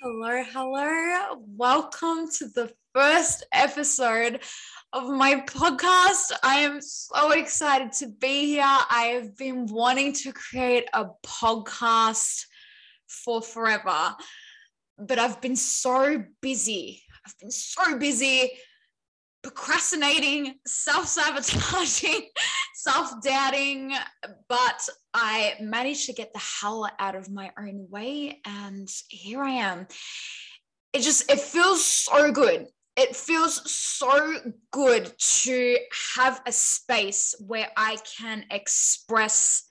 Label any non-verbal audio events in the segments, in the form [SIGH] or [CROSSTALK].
Hello, hello. Welcome to the first episode of my podcast. I am so excited to be here. I have been wanting to create a podcast for forever, but I've been so busy. I've been so busy procrastinating, self sabotaging, [LAUGHS] self doubting, but I managed to get the hell out of my own way. And here I am. It just, it feels so good. It feels so good to have a space where I can express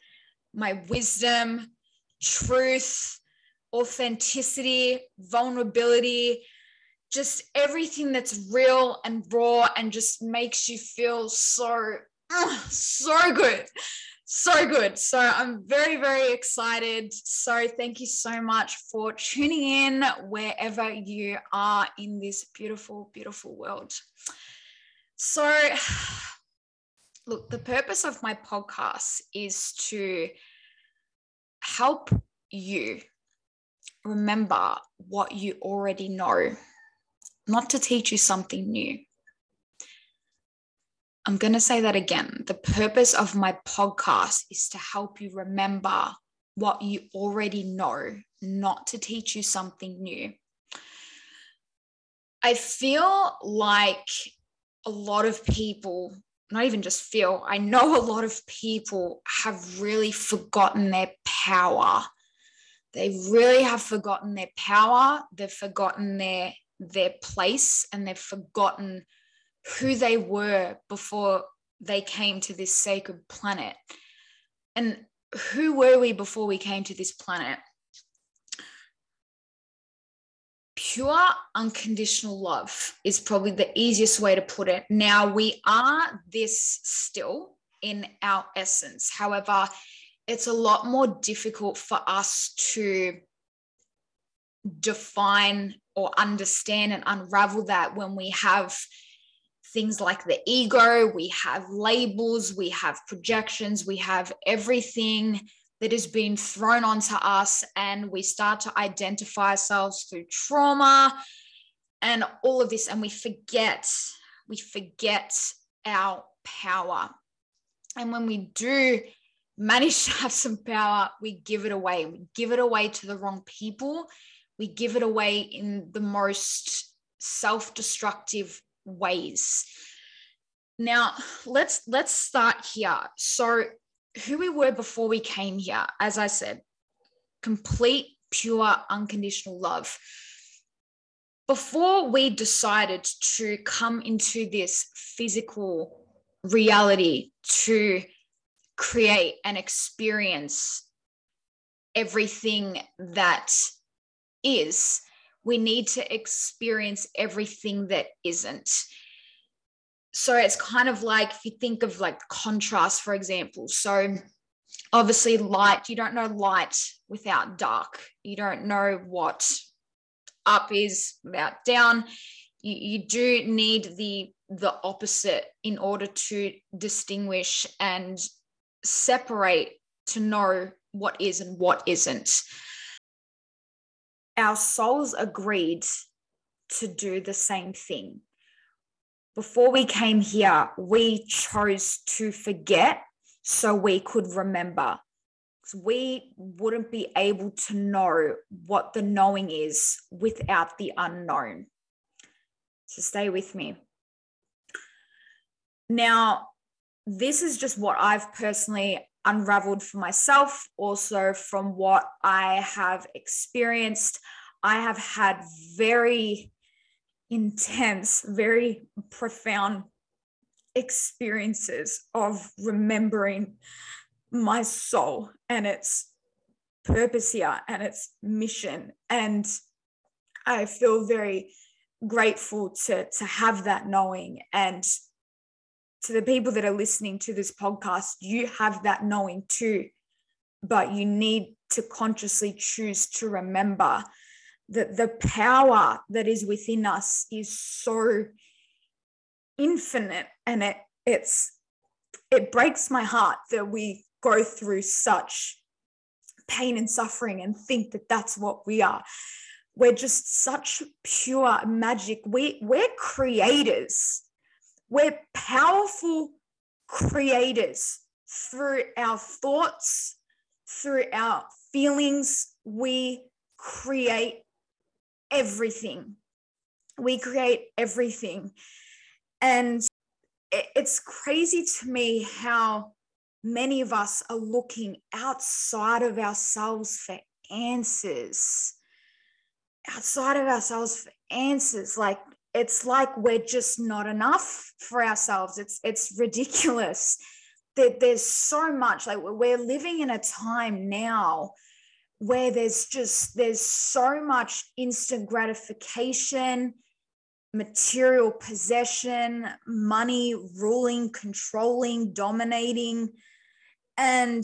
my wisdom, truth, authenticity, vulnerability, just everything that's real and raw and just makes you feel so so good. So good. So i'm very very excited. So thank you so much for tuning in wherever you are in this beautiful beautiful world. So [SIGHS] look the purpose of my podcast is to help you remember what you already know not to teach you something new. I'm going to say that again. The purpose of my podcast is to help you remember what you already know, not to teach you something new. I feel like a lot of people, not even just feel, I know a lot of people have really forgotten their power. They really have forgotten their power. They've forgotten their their place and they've forgotten who they were before they came to this sacred planet. And who were we before we came to this planet? Pure unconditional love is probably the easiest way to put it. Now, we are this still in our essence. However, it's a lot more difficult for us to define or understand and unravel that when we have things like the ego, we have labels, we have projections, we have everything that has been thrown onto us, and we start to identify ourselves through trauma and all of this, and we forget, we forget our power. And when we do manage [LAUGHS] to have some power, we give it away. We give it away to the wrong people we give it away in the most self-destructive ways. Now let's let's start here. So who we were before we came here as i said complete pure unconditional love. Before we decided to come into this physical reality to create and experience everything that is, we need to experience everything that isn't. So it's kind of like if you think of like contrast, for example. So obviously, light, you don't know light without dark. You don't know what up is without down. You, you do need the the opposite in order to distinguish and separate to know what is and what isn't our souls agreed to do the same thing. Before we came here, we chose to forget so we could remember. We wouldn't be able to know what the knowing is without the unknown. So stay with me. Now, this is just what I've personally unraveled for myself, also from what I have experienced. I have had very intense, very profound experiences of remembering my soul and its purpose here and its mission. And I feel very grateful to, to have that knowing and to the people that are listening to this podcast, you have that knowing too, but you need to consciously choose to remember that the power that is within us is so infinite and it it's it breaks my heart that we go through such pain and suffering and think that that's what we are we're just such pure magic. We, we're creators. We're powerful creators through our thoughts, through our feelings. We create everything. We create everything. And it's crazy to me how many of us are looking outside of ourselves for answers. Outside of ourselves for answers. Like it's like we're just not enough for ourselves. It's it's ridiculous. That there's so much like we're living in a time now where there's just there's so much instant gratification material possession money ruling controlling dominating and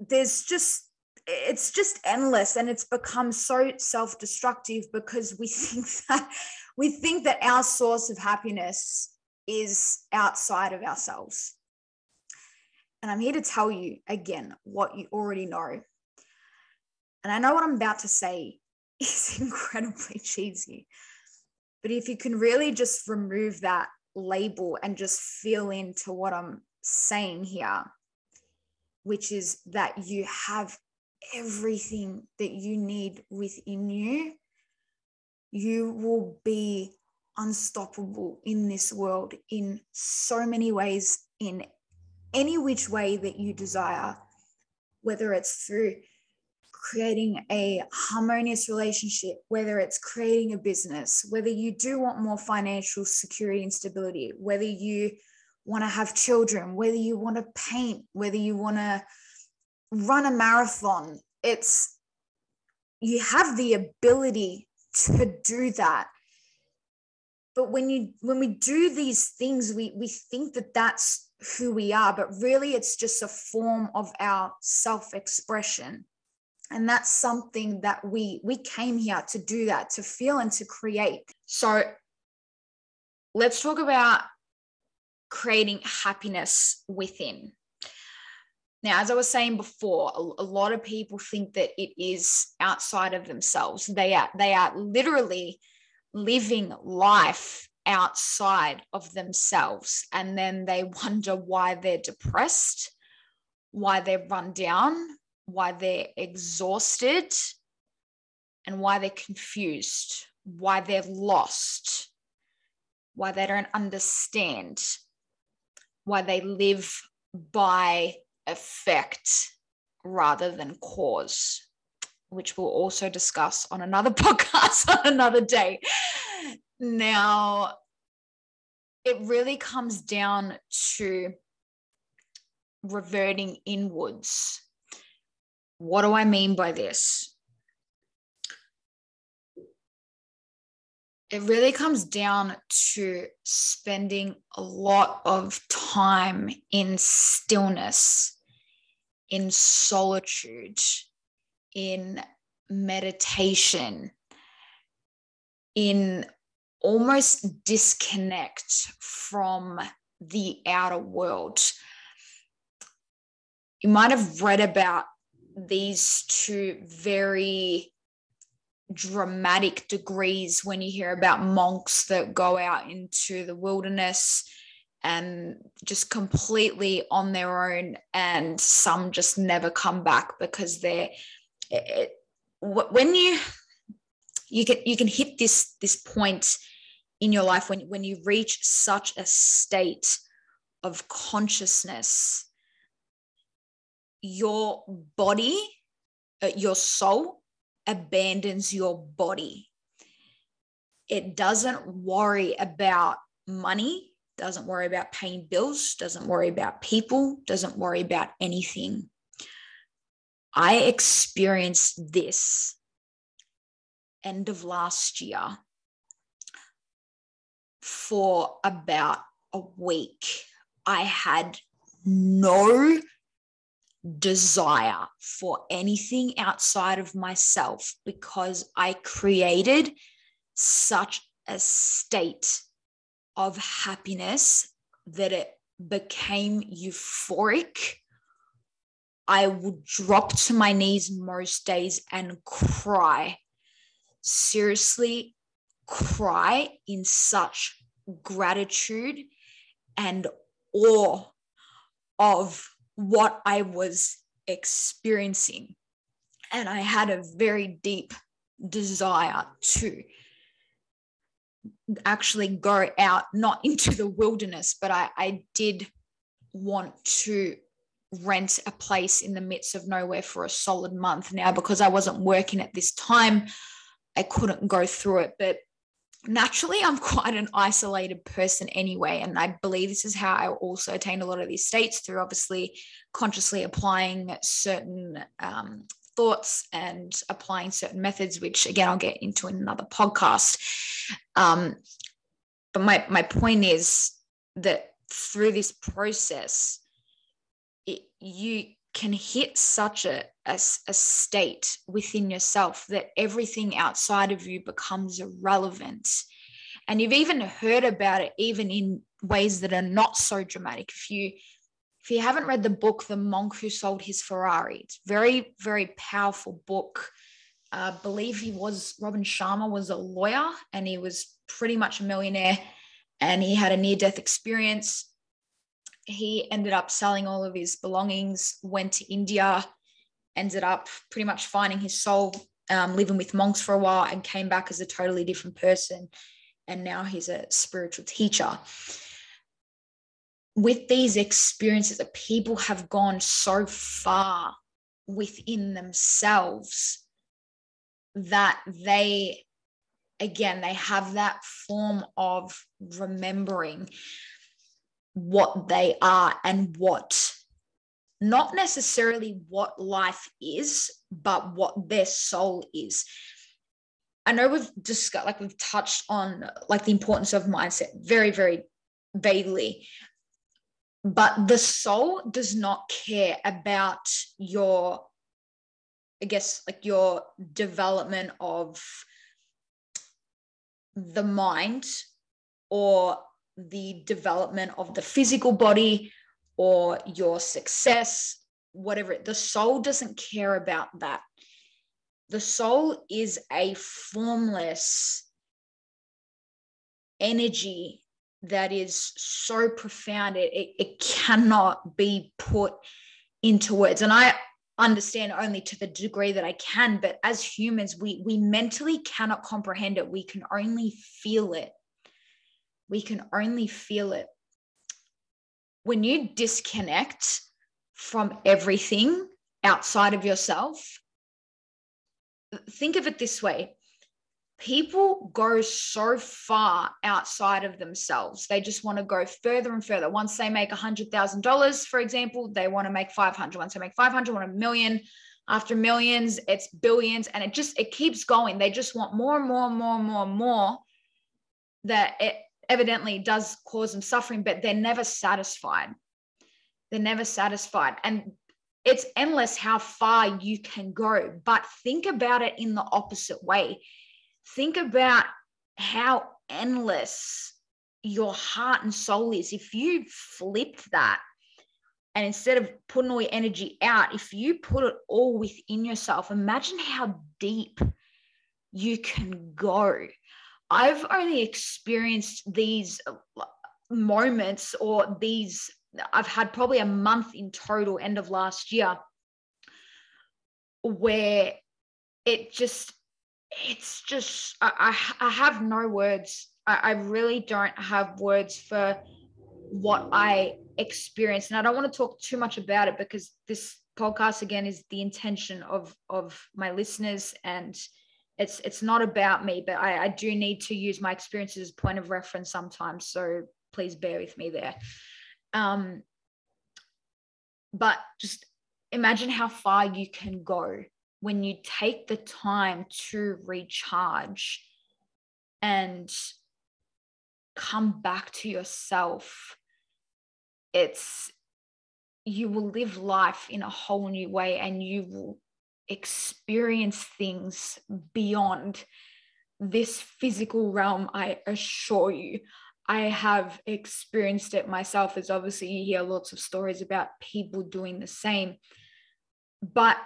there's just it's just endless and it's become so self-destructive because we [LAUGHS] think that we think that our source of happiness is outside of ourselves. And i'm here to tell you again what you already know. And I know what I'm about to say [LAUGHS] is incredibly [LAUGHS] cheesy, but if you can really just remove that label and just feel into what I'm saying here, which is that you have everything that you need within you, you will be unstoppable in this world in so many ways, in any which way that you desire, whether it's through creating a harmonious relationship, whether it's creating a business, whether you do want more financial security and stability, whether you want to have children, whether you want to paint, whether you want to run a marathon, it's you have the ability to do that. But when you when we do these things, we we think that that's who we are, but really it's just a form of our self-expression. And that's something that we we came here to do that to feel and to create. So let's talk about creating happiness within now as i was saying before a, lot of people think that it is outside of themselves. They are they are literally living life outside of themselves. And then they [LAUGHS] wonder why they're depressed why they're run down why they're exhausted and why they're confused, why they're lost, why they don't understand, why they live by effect rather than cause, which we'll also discuss on another [LAUGHS] podcast on another day. Now, it really comes down to reverting inwards what do I mean by this? It really comes down to spending a lot of time in stillness, in solitude, in meditation, in almost disconnect from the outer world. You might have read about these two very dramatic degrees when you hear about monks that go out into the wilderness and just completely on their own and some just never come back because they're it, when you you can you can hit this this point in your life when when you reach such a state of consciousness your body, uh, your soul abandons your body. It doesn't worry about money, doesn't worry about paying bills, doesn't worry about people, doesn't worry about anything. I experienced this end of last year for about a week. I had no desire for anything outside of myself because I created such a state of happiness that it became euphoric. I would drop to my knees most days and cry. seriously cry in such gratitude and awe of what I was experiencing. And I had a very deep desire to actually go out, not [LAUGHS] into the wilderness, but I, I did want to rent a place in the midst of nowhere for a solid month. Now, because I wasn't working at this time, I couldn't go through it. But naturally, I'm [LAUGHS] quite an isolated person anyway. And I believe this is how I also attained a lot of these states through obviously consciously applying certain um, thoughts and applying certain methods, which again, I'll get into in another podcast. Um, but my, my point is that through this process, it, you can hit such a, a, a, state within yourself that everything outside of you becomes irrelevant. And you've even heard about it, even in ways that are not so dramatic. If you if you haven't read the book, The Monk Who Sold His Ferrari, it's very, very powerful book. I believe he was Robin Sharma was a lawyer and he was pretty much a millionaire and he had a near death experience. He ended up selling all of his belongings, went to India, ended up pretty much finding his soul, um, living with monks for a while, and came back as a totally different person. And now he's a spiritual teacher with these experiences that people have gone so far within themselves that they again they have that form of remembering what they are and what not necessarily what life is but what their soul is. I know we've discussed like we've touched on like the importance of mindset very very vaguely but the soul does not care about your i guess like your development of the mind or the development of the physical body or your success whatever. The soul doesn't care about that. The soul is a formless energy that is so profound. It, it, it cannot be put into words. And i understand only to the degree that i can but as humans we we mentally cannot comprehend it. We can only feel it. We can only feel it. When you disconnect from everything outside of yourself think of it this way people go so far outside of themselves. They just want to go further and further. Once they make $100,000, for example, they want to make 500. Once they make 500, want a million. After millions, it's billions. And it just, it keeps going. They just want more and more and more and more and more that it evidently does cause them suffering, but they're never satisfied. They're never satisfied. And it's endless how far you can go. But think about it in the opposite way think about how endless your heart and soul is. If you flipped that and instead of putting all your energy out, if you put it all within yourself, imagine how deep you can go. I've only experienced these moments or these, I've had probably a month in total, end of last year, where it just it's just I, I have no words. I, I really don't have words for what I experienced. And I don't want to talk too much about it because this podcast again is the intention of of my listeners and it's it's not about me, but I, I do need to use my experiences as point of reference sometimes. So please bear with me there. Um, but just imagine how far you can go when you take the time to recharge and come back to yourself, it's you will live life in a whole new way and you will experience things beyond this physical realm. I assure you. I have experienced it myself, as obviously you hear lots of stories about people doing the same. But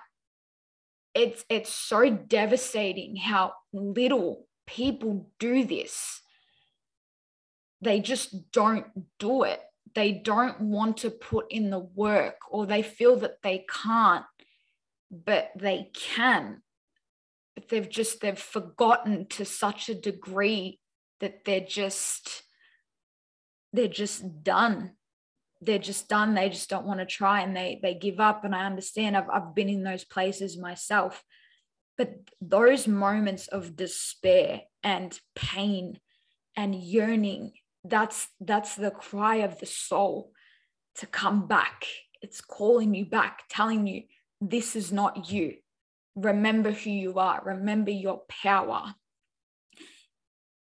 it's it's so devastating how little people do this. They just don't do it. They don't want to put in the work or they feel that they can't but they can. But they've just they've forgotten to such a degree that they're just they're just done they're just done they just don't want to try and they they give up and i understand i've, I've been in those places myself. But those moments of despair and pain and yearning that's that's the cry of the soul to come back. It's calling you back telling you this is not you. Remember who you are. Remember your power.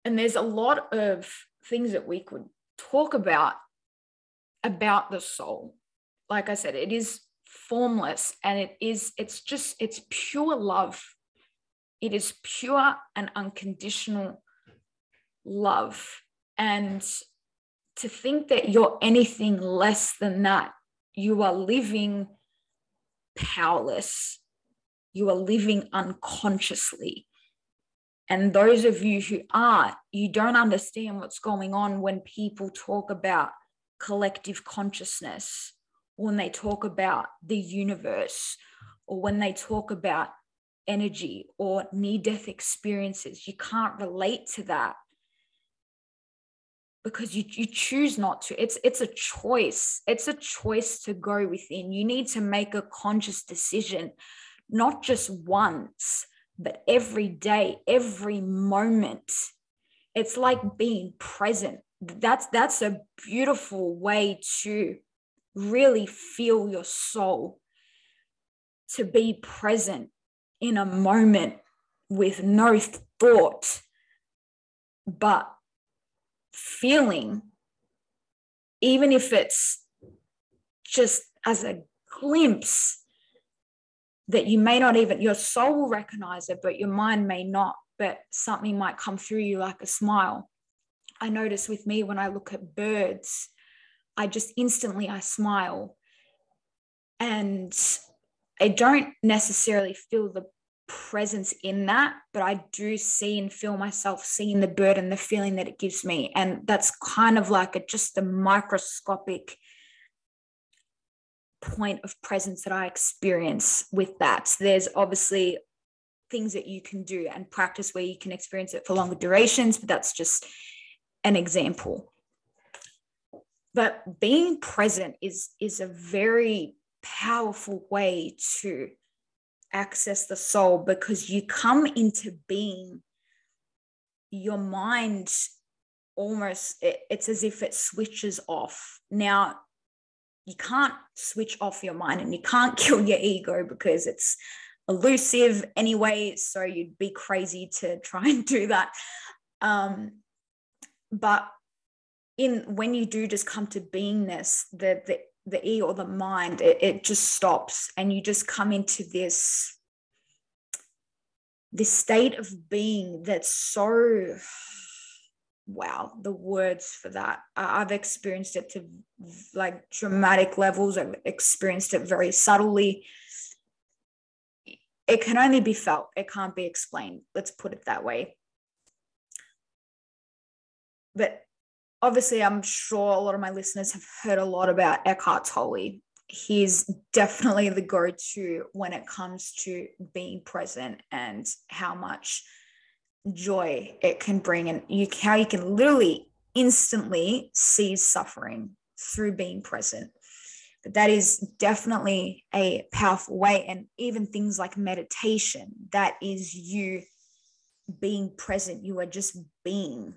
And there's a lot of things that we could talk about about the soul. Like I said, it is formless and it is, it's just, it's pure love. It is pure and unconditional love. And to think that you're anything less than that, you are living powerless. You are living unconsciously. And those of you who aren't, you don't understand what's going on when people talk about collective consciousness, when they talk about the universe, or when they talk about energy or near death experiences. You can't relate to that because you, you choose not to. It's, it's a choice. It's a choice to go within. You need to make a conscious decision, not just once, but every day, every moment. It's like being present that's that's a beautiful way to really feel your soul to be present in a moment with no thought but feeling even if it's just as a glimpse that you may not even your soul will recognize it but your mind may not but something might come through you like a smile I notice with me when I look at birds, I just instantly I smile. And I don't necessarily feel the presence in that, but I do see and feel myself seeing the bird and the feeling that it gives me. And that's kind of like a just a microscopic point of presence that I experience with that. So There's obviously things that you can do and practice where you can experience it for longer durations, but that's just an example. But being present is, is a very powerful way to access the soul because you come into being, your mind almost, it, it's as if it switches off. Now, you can't switch off your mind and you can't [LAUGHS] kill your ego because it's elusive anyway. So you'd be crazy to try and do that. Um, but in when you do just come to beingness the the the e or the mind it, it just stops and you just come into this this state of being that's so wow the words for that. I've experienced it to like dramatic levels. I've experienced it very subtly. It can only be felt. It can't be explained. Let's put it that way but obviously, I'm sure a lot of my listeners have heard a lot about Eckhart Tolle. He's definitely the go to when it comes to being present and how much joy it can bring, and you, how you can literally instantly cease suffering through being present. But that is definitely a powerful way. And even things like meditation, that is you being present. You are just being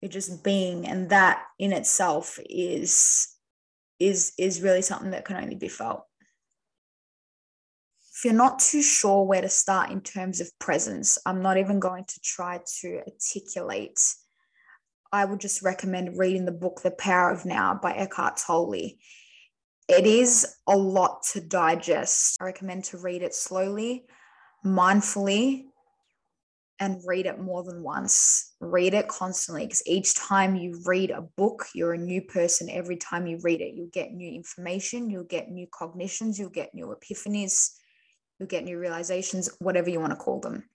you're just being and that in itself is is is really something that can only be felt. If you're not too sure where to start in terms of presence i'm not even going to try to articulate. I would just recommend reading the book the power of now by eckhart tolle. It is a lot to digest. I recommend to read it slowly mindfully and read it more than once. Read it constantly because each time you read a book, you're a new person. Every time you read it, you'll get new information, you'll get new cognitions, you'll get new epiphanies. you'll get new realizations, whatever you want to call them.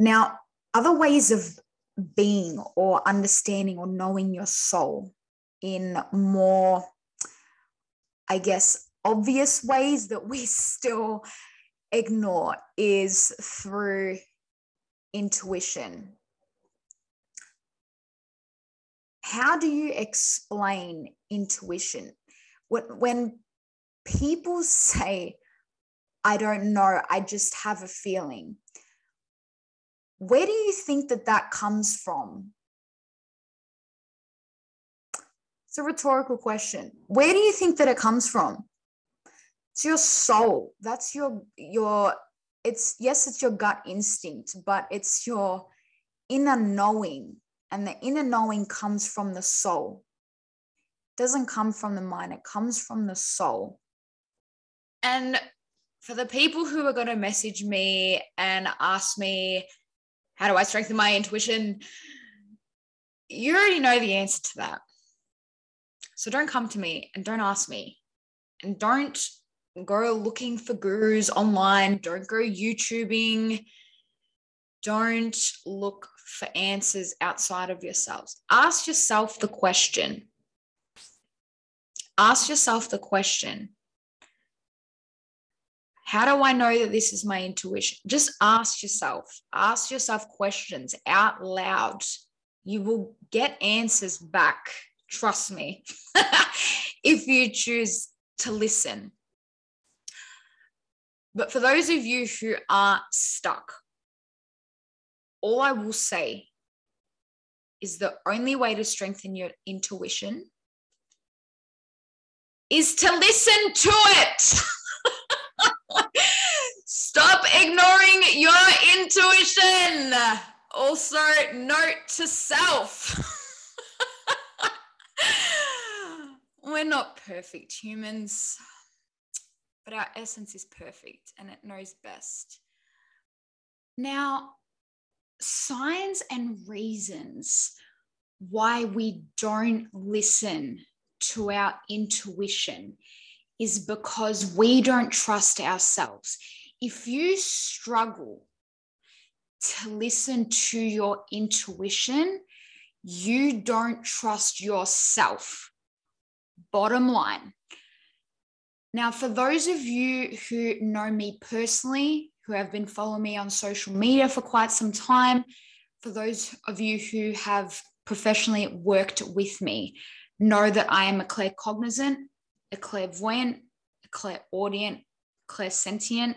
Now, other ways of being or understanding or knowing your soul in more, I guess, obvious ways that we [LAUGHS] still ignore is through intuition. How do you explain intuition? When, when people say, I don't know, I just have a feeling, where do you think that that comes from? It's a rhetorical question. Where do you think that it comes from? It's your soul. That's your your it's yes, it's your gut instinct, but it's your inner knowing. And the inner knowing comes from the soul. It doesn't come from the mind, it comes from the soul. And for the people who are going to message me and ask me, how do I strengthen my intuition? You already know the answer to that. So don't come to me and don't ask me. And don't go looking for gurus online. Don't go YouTubing. Don't look for answers outside of yourselves. Ask yourself the question. Ask yourself the question how do I know that this is my intuition? Just ask yourself, ask yourself questions out loud. You will get answers back. Trust me, [LAUGHS] if you choose to listen. But for those of you who are stuck, all I will say is the only way to strengthen your intuition is to listen to it. [LAUGHS] Stop ignoring your intuition. Also, note to self. [LAUGHS] We're not perfect humans, but our essence is perfect and it knows best. Now, signs and reasons why we don't listen to our intuition is because we don't trust ourselves. If you struggle to listen to your intuition, you don't trust yourself. Bottom line. Now, for those of you who know me personally, who have been following me on social media for quite some time, for those of you who have professionally worked with me, know that I am a claircognizant a clairvoyant, a clairaudient, clairsentient.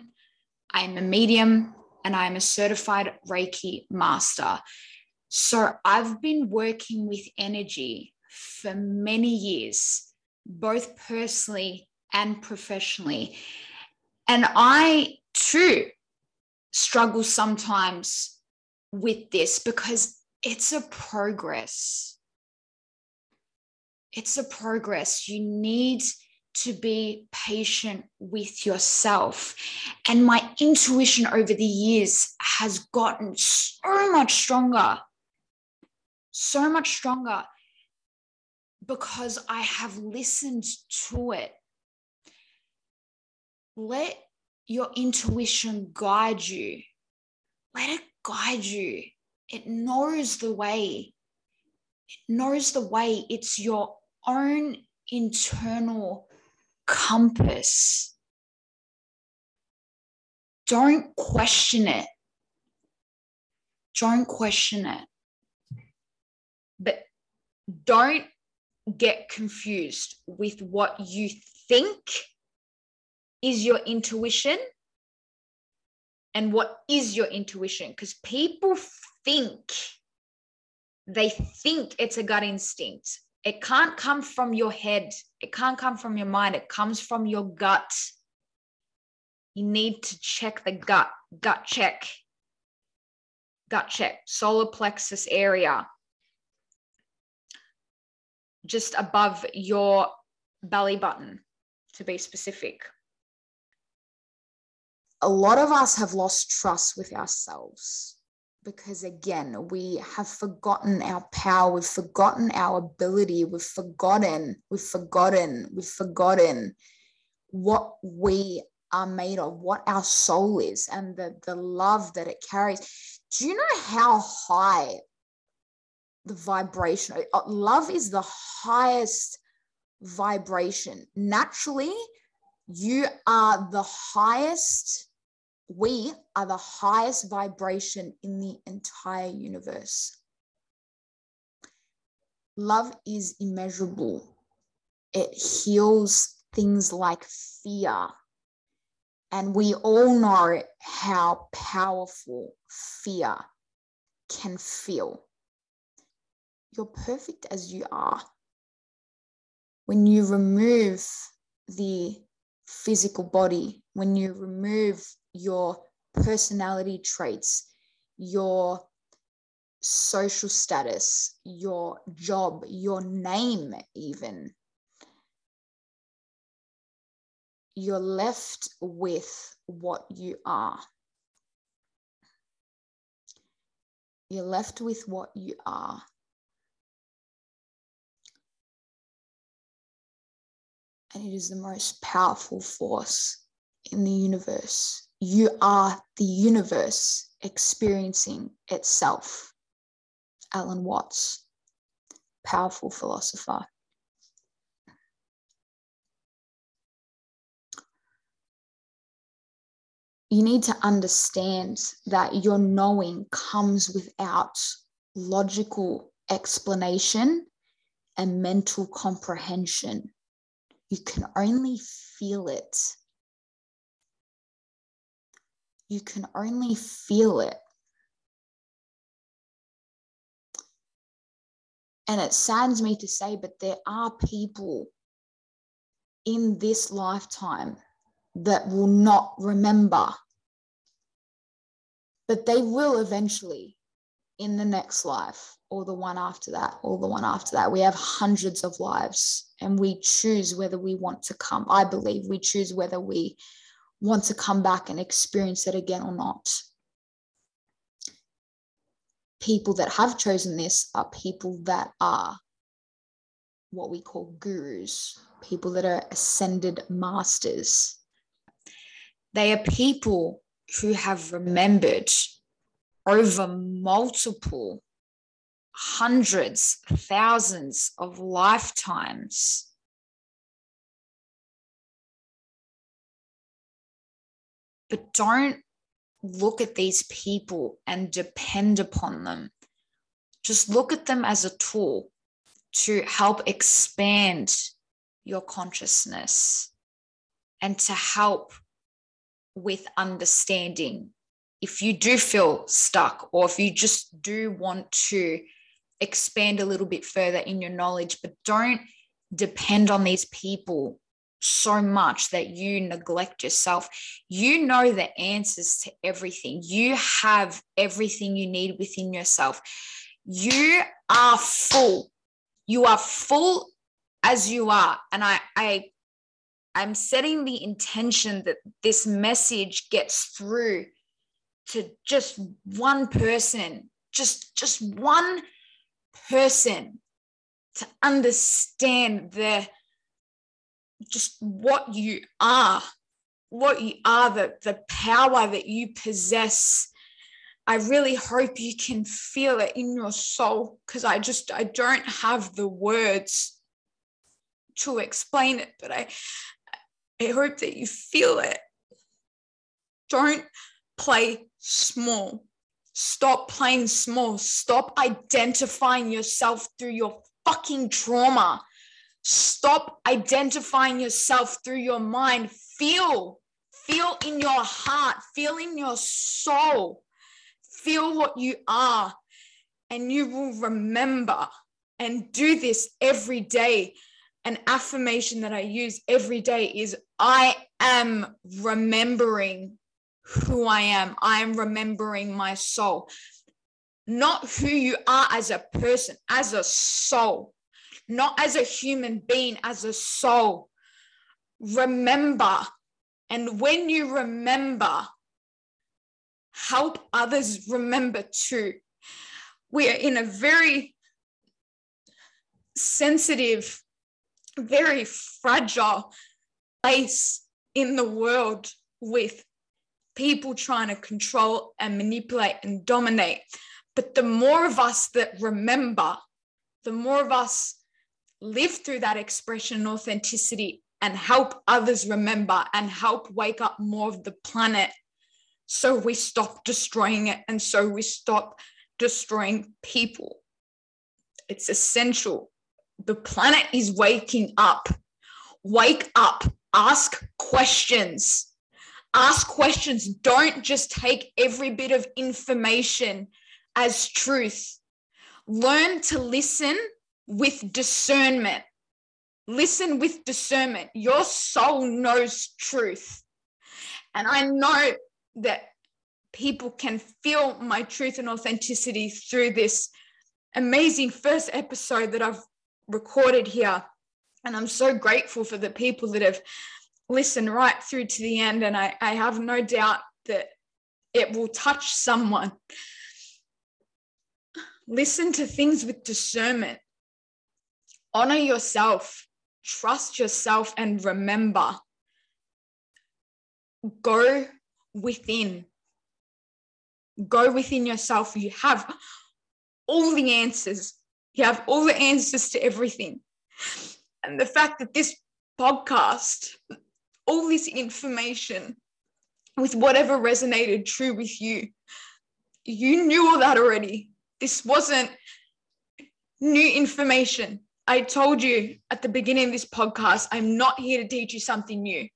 I am a medium and I am a certified Reiki master. So I've been working with energy for many years, both personally and professionally. And I too struggle sometimes with this because it's a progress. It's a progress. You need to be patient with yourself. And my intuition over the years has gotten so much stronger, so much stronger because I have listened to it. Let your intuition guide you. Let it guide you. It knows the way. It knows the way. It's your own internal compass. Don't question it. Don't question it. But don't get confused with what you think is your intuition and what is your intuition because people think they think it's a gut instinct it can't come from your head. It can't come from your mind. It comes from your gut. You need to check the gut, gut check, gut check, solar plexus area, just above your belly button, to be specific. A lot of us have lost trust with ourselves because again, we have forgotten our power, we've forgotten our ability, we've forgotten, we've forgotten, we've forgotten what we are made of, what our soul is, and the, the love that it carries. Do you know how high the vibration? Uh, love is the highest vibration. Naturally, you are the highest, we are the highest vibration in the entire universe. Love is immeasurable. It heals things like fear. And we all know how powerful fear can feel. You're perfect as you are. When you remove the physical body, when you remove your personality traits, your social status, your job, your name, even, you're left with what you are. You're left with what you are. And it is the most powerful force in the universe. You are the universe experiencing itself. Alan Watts, powerful philosopher. you need to understand that your knowing comes without logical explanation and mental comprehension. You can only feel it. You can only feel it. And it saddens me to say, but there are people in this lifetime that will not remember but they will eventually in the next life or the one after that or the one after that. We have hundreds of lives and we choose whether we want to come. I believe we choose whether we want to come back and experience it again or not. People that have chosen this are people that are what we call gurus, people that are ascended masters. They are people who have remembered over multiple hundreds, thousands of lifetimes. But don't look at these people and depend upon them. Just look at them as a tool to help expand your consciousness and to help with understanding if you do feel stuck or if you just do want to expand a little bit further in your knowledge, but don't depend on these people so much that you neglect yourself. You know the answers to everything. You have everything you need within yourself. You are full. You are full as you are. And I, I I'm setting the intention that this message gets through to just one person, just just one person to understand the just what you are, what you are, the, the power that you possess. I really hope you can feel it in your soul because I just I don't have the words to explain it, but I I hope that you feel it. Don't play small. Stop playing small. Stop identifying yourself through your fucking trauma. Stop identifying yourself through your mind. Feel, feel in your heart, feel in your soul, feel what you are, and you will remember and do this every day an affirmation that I use every day is I am remembering who I am. I am remembering my soul, not who you are as a person, as a soul, not as a human being, as a soul. Remember. And when you remember, help others remember too. We are in a very sensitive very fragile place in the world with people trying to control and manipulate and dominate. But the more of us that remember, the more of us live through that expression and authenticity and help others remember and help wake up more of the planet so we stop destroying it and so we stop destroying people. It's essential. The planet is waking up. Wake up. Ask questions. Ask questions. Don't just take every bit of information as truth. Learn to listen with discernment. Listen with discernment. Your soul knows truth. And I know that people can feel my truth and authenticity through this amazing first episode that I've recorded here. And I'm so grateful for the people that have listened right through to the end. And I, I have no doubt that it will touch someone. Listen to things with discernment. Honor yourself, trust yourself, and remember go within. Go within yourself. You have all the answers. You have all the answers to everything. And the fact that this podcast, all this information, with whatever resonated true with you, you knew all that already. This wasn't new information. I told you at the beginning of this podcast, I'm not here to teach you something new.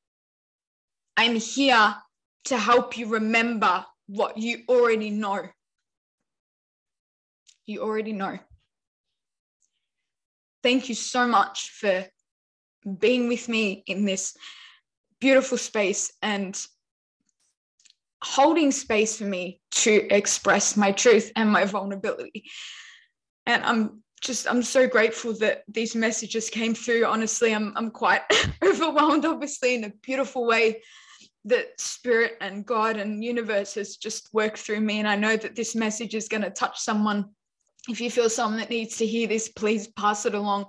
I'm here to help you remember what you already know. You already know. Thank you so much for being with me in this beautiful space and holding space for me to express my truth and my vulnerability. And I'm just I'm so grateful that these messages came through. Honestly, I'm I'm quite [LAUGHS] overwhelmed, obviously, in a beautiful way that spirit and God and universe has just worked through me. And I know that this message is going to touch someone. If you feel someone that needs to hear this, please pass it along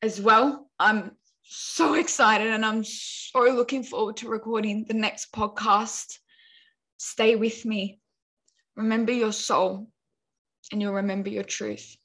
as well. I'm so excited and I'm so looking forward to recording the next podcast. Stay with me. Remember your soul and you'll remember your truth.